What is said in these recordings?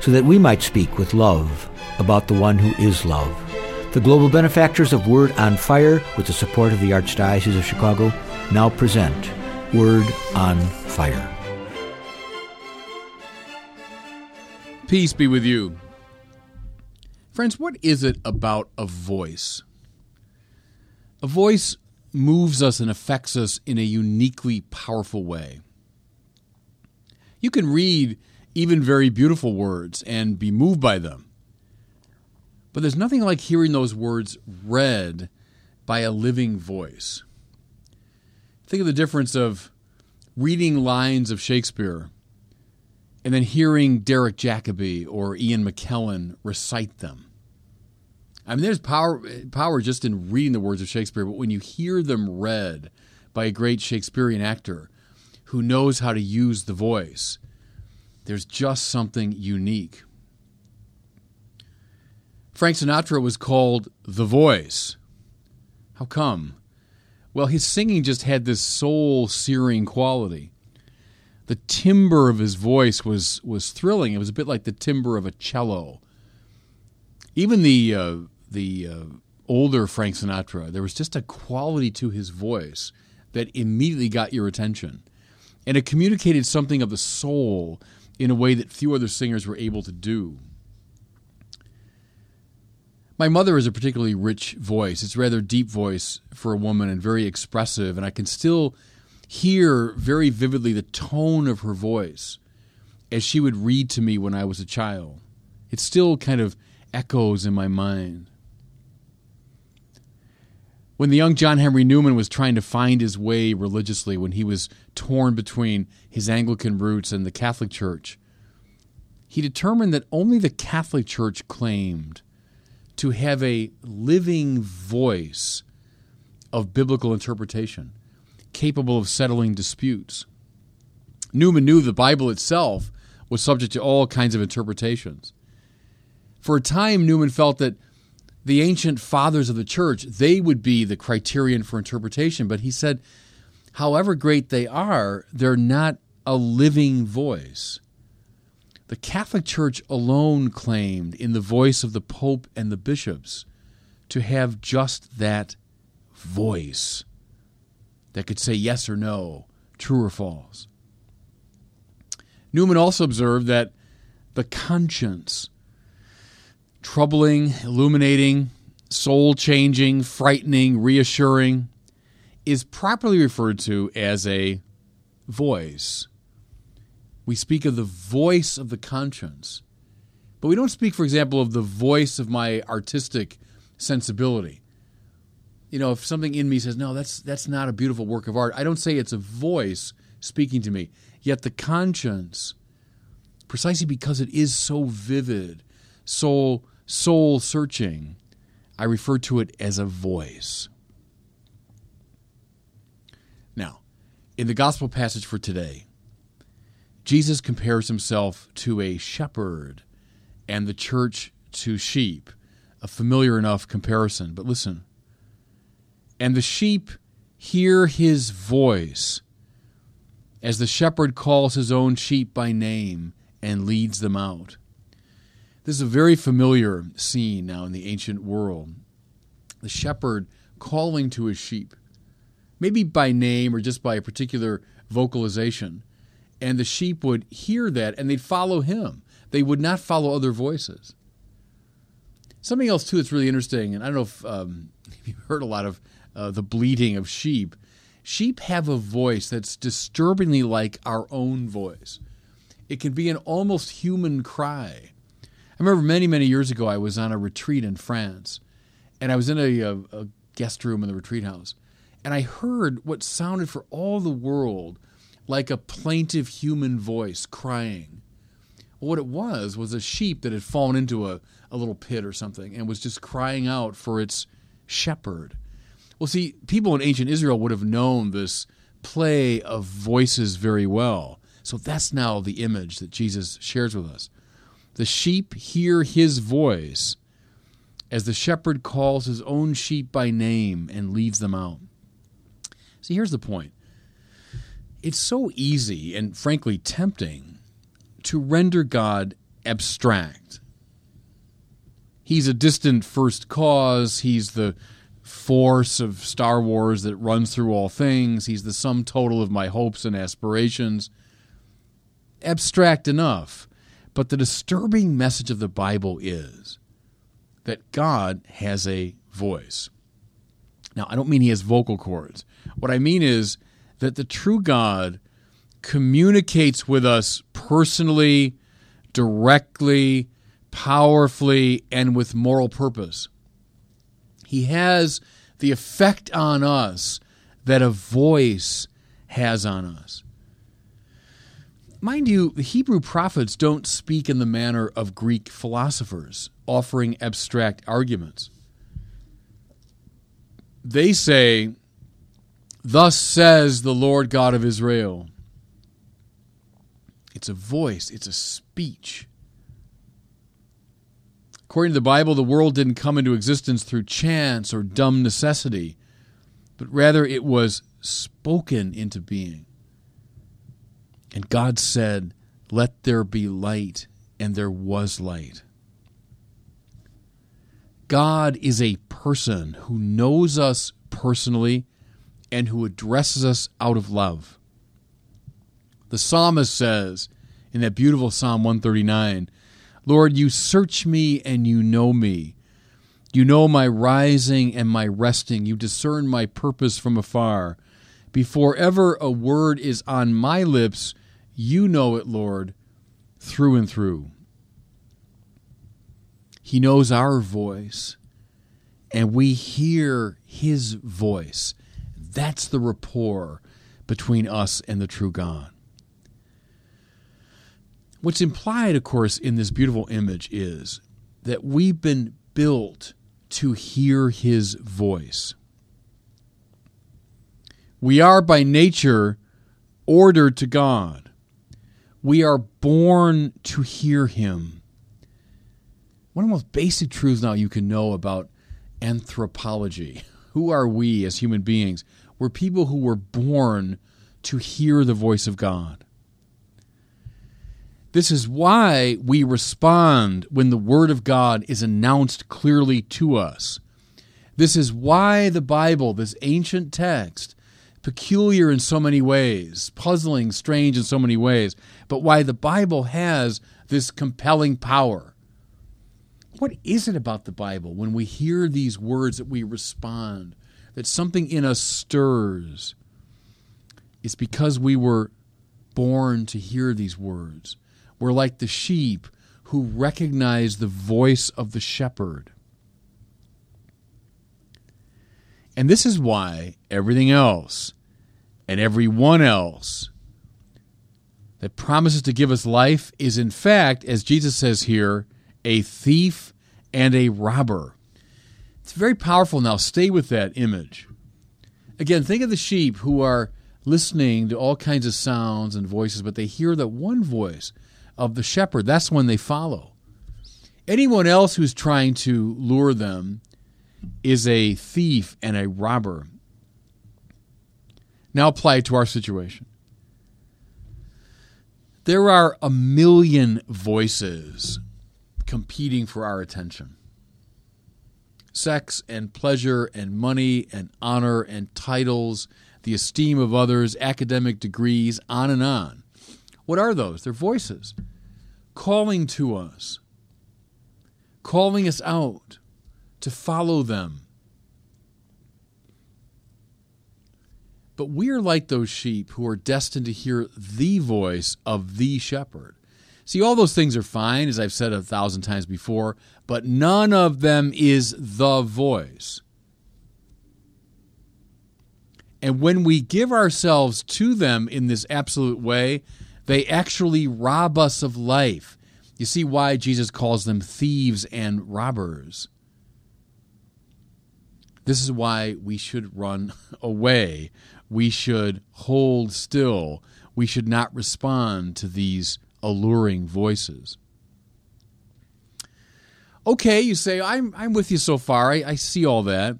so that we might speak with love about the one who is love. The global benefactors of Word on Fire, with the support of the Archdiocese of Chicago, now present Word on Fire. Peace be with you. Friends, what is it about a voice? A voice moves us and affects us in a uniquely powerful way. You can read even very beautiful words and be moved by them. But there's nothing like hearing those words read by a living voice. Think of the difference of reading lines of Shakespeare and then hearing Derek Jacobi or Ian McKellen recite them. I mean, there's power power just in reading the words of Shakespeare, but when you hear them read by a great Shakespearean actor who knows how to use the voice, there's just something unique. Frank Sinatra was called the voice. How come? Well, his singing just had this soul searing quality. The timbre of his voice was was thrilling. It was a bit like the timbre of a cello. Even the uh, the uh, older Frank Sinatra, there was just a quality to his voice that immediately got your attention. And it communicated something of the soul in a way that few other singers were able to do. My mother has a particularly rich voice. It's a rather deep voice for a woman and very expressive, and I can still hear very vividly the tone of her voice as she would read to me when I was a child. It still kind of echoes in my mind. When the young John Henry Newman was trying to find his way religiously, when he was torn between his Anglican roots and the Catholic Church, he determined that only the Catholic Church claimed to have a living voice of biblical interpretation, capable of settling disputes. Newman knew the Bible itself was subject to all kinds of interpretations. For a time, Newman felt that the ancient fathers of the church, they would be the criterion for interpretation. But he said, however great they are, they're not a living voice. The Catholic Church alone claimed, in the voice of the Pope and the bishops, to have just that voice that could say yes or no, true or false. Newman also observed that the conscience troubling, illuminating, soul changing, frightening, reassuring, is properly referred to as a voice. We speak of the voice of the conscience, but we don't speak, for example, of the voice of my artistic sensibility. You know, if something in me says, no, that's, that's not a beautiful work of art, I don't say it's a voice speaking to me. Yet the conscience, precisely because it is so vivid, so soul searching, I refer to it as a voice. Now, in the gospel passage for today, Jesus compares himself to a shepherd and the church to sheep. A familiar enough comparison, but listen. And the sheep hear his voice as the shepherd calls his own sheep by name and leads them out. This is a very familiar scene now in the ancient world. The shepherd calling to his sheep, maybe by name or just by a particular vocalization. And the sheep would hear that and they'd follow him. They would not follow other voices. Something else, too, that's really interesting, and I don't know if um, you've heard a lot of uh, the bleating of sheep. Sheep have a voice that's disturbingly like our own voice. It can be an almost human cry. I remember many, many years ago, I was on a retreat in France, and I was in a, a, a guest room in the retreat house, and I heard what sounded for all the world like a plaintive human voice crying. Well, what it was was a sheep that had fallen into a, a little pit or something and was just crying out for its shepherd. Well, see, people in ancient Israel would have known this play of voices very well. So that's now the image that Jesus shares with us. The sheep hear his voice as the shepherd calls his own sheep by name and leads them out. See, here's the point it's so easy and frankly tempting to render God abstract. He's a distant first cause, he's the force of Star Wars that runs through all things, he's the sum total of my hopes and aspirations. Abstract enough. But the disturbing message of the Bible is that God has a voice. Now, I don't mean he has vocal cords. What I mean is that the true God communicates with us personally, directly, powerfully, and with moral purpose. He has the effect on us that a voice has on us. Mind you, the Hebrew prophets don't speak in the manner of Greek philosophers, offering abstract arguments. They say, Thus says the Lord God of Israel. It's a voice, it's a speech. According to the Bible, the world didn't come into existence through chance or dumb necessity, but rather it was spoken into being. And God said, Let there be light, and there was light. God is a person who knows us personally and who addresses us out of love. The psalmist says in that beautiful Psalm 139 Lord, you search me and you know me. You know my rising and my resting. You discern my purpose from afar. Before ever a word is on my lips, you know it, Lord, through and through. He knows our voice, and we hear his voice. That's the rapport between us and the true God. What's implied, of course, in this beautiful image is that we've been built to hear his voice. We are by nature ordered to God. We are born to hear him. One of the most basic truths now you can know about anthropology. Who are we as human beings? We're people who were born to hear the voice of God. This is why we respond when the Word of God is announced clearly to us. This is why the Bible, this ancient text, peculiar in so many ways, puzzling, strange in so many ways, but why the Bible has this compelling power. What is it about the Bible when we hear these words that we respond, that something in us stirs? It's because we were born to hear these words. We're like the sheep who recognize the voice of the shepherd. And this is why everything else and everyone else that promises to give us life is, in fact, as Jesus says here, a thief and a robber. It's very powerful now. Stay with that image. Again, think of the sheep who are listening to all kinds of sounds and voices, but they hear that one voice of the shepherd. That's when they follow. Anyone else who's trying to lure them is a thief and a robber. Now apply it to our situation. There are a million voices competing for our attention sex and pleasure and money and honor and titles, the esteem of others, academic degrees, on and on. What are those? They're voices calling to us, calling us out to follow them. But we're like those sheep who are destined to hear the voice of the shepherd. See, all those things are fine, as I've said a thousand times before, but none of them is the voice. And when we give ourselves to them in this absolute way, they actually rob us of life. You see why Jesus calls them thieves and robbers. This is why we should run away. We should hold still. We should not respond to these alluring voices. Okay, you say, I'm, I'm with you so far. I, I see all that.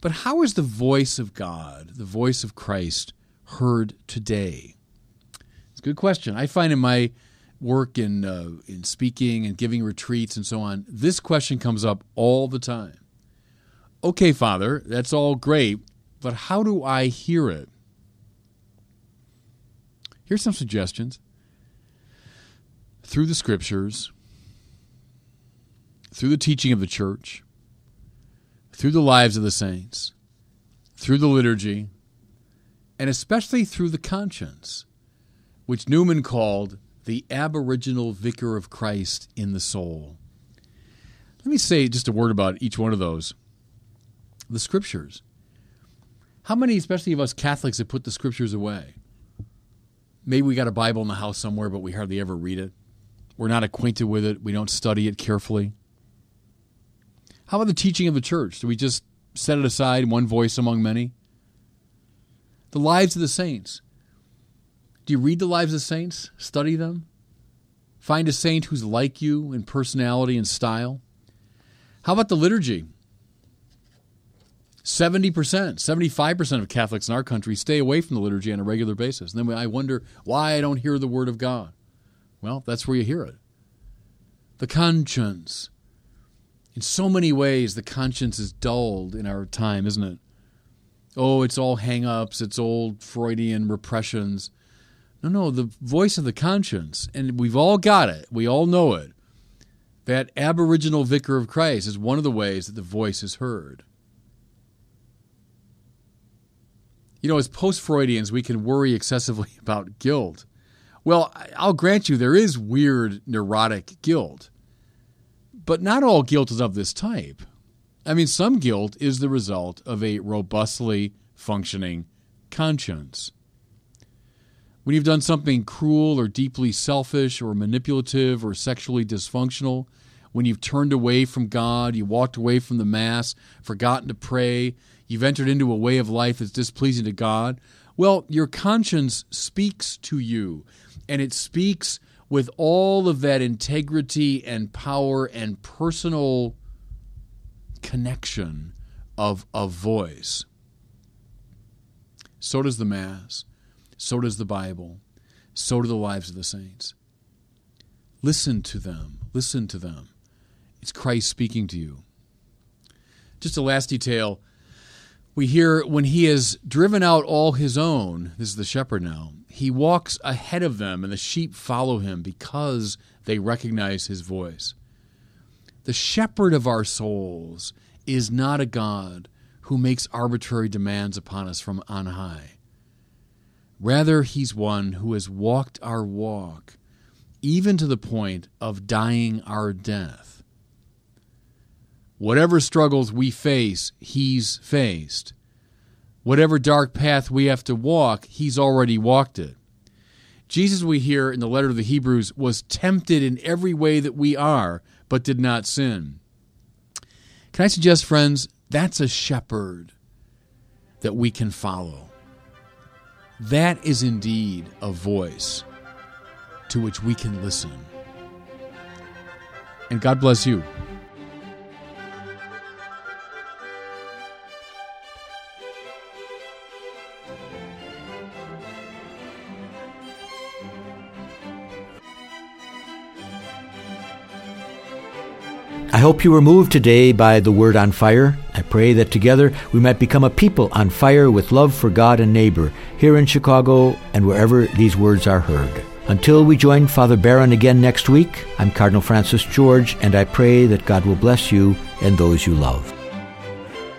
But how is the voice of God, the voice of Christ, heard today? It's a good question. I find in my work in, uh, in speaking and giving retreats and so on, this question comes up all the time. Okay, Father, that's all great, but how do I hear it? Here's some suggestions. Through the scriptures, through the teaching of the church, through the lives of the saints, through the liturgy, and especially through the conscience, which Newman called the aboriginal vicar of Christ in the soul. Let me say just a word about each one of those. The scriptures. How many, especially of us Catholics, have put the scriptures away? Maybe we got a Bible in the house somewhere, but we hardly ever read it. We're not acquainted with it. We don't study it carefully. How about the teaching of the church? Do we just set it aside, one voice among many? The lives of the saints. Do you read the lives of the saints? Study them? Find a saint who's like you in personality and style? How about the liturgy? 70%, 75% of Catholics in our country stay away from the liturgy on a regular basis. And then I wonder why I don't hear the Word of God. Well, that's where you hear it. The conscience. In so many ways, the conscience is dulled in our time, isn't it? Oh, it's all hang ups, it's old Freudian repressions. No, no, the voice of the conscience, and we've all got it, we all know it. That aboriginal vicar of Christ is one of the ways that the voice is heard. You know, as post Freudians, we can worry excessively about guilt. Well, I'll grant you there is weird, neurotic guilt. But not all guilt is of this type. I mean, some guilt is the result of a robustly functioning conscience. When you've done something cruel or deeply selfish or manipulative or sexually dysfunctional, when you've turned away from God, you walked away from the Mass, forgotten to pray, you've entered into a way of life that's displeasing to God, well, your conscience speaks to you, and it speaks with all of that integrity and power and personal connection of a voice. So does the Mass, so does the Bible, so do the lives of the saints. Listen to them. Listen to them. It's Christ speaking to you. Just a last detail. We hear when he has driven out all his own, this is the shepherd now, he walks ahead of them, and the sheep follow him because they recognize his voice. The shepherd of our souls is not a God who makes arbitrary demands upon us from on high. Rather, he's one who has walked our walk, even to the point of dying our death Whatever struggles we face, He's faced. Whatever dark path we have to walk, He's already walked it. Jesus, we hear in the letter to the Hebrews, was tempted in every way that we are, but did not sin. Can I suggest, friends, that's a shepherd that we can follow. That is indeed a voice to which we can listen. And God bless you. I hope you were moved today by the word on fire. I pray that together we might become a people on fire with love for God and neighbor here in Chicago and wherever these words are heard. Until we join Father Barron again next week, I'm Cardinal Francis George, and I pray that God will bless you and those you love.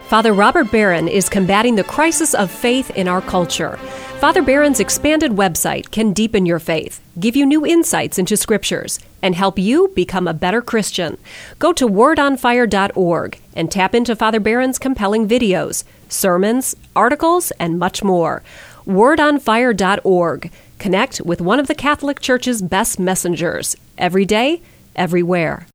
Father Robert Barron is combating the crisis of faith in our culture. Father Barron's expanded website can deepen your faith, give you new insights into scriptures, and help you become a better Christian. Go to wordonfire.org and tap into Father Barron's compelling videos, sermons, articles, and much more. Wordonfire.org. Connect with one of the Catholic Church's best messengers every day, everywhere.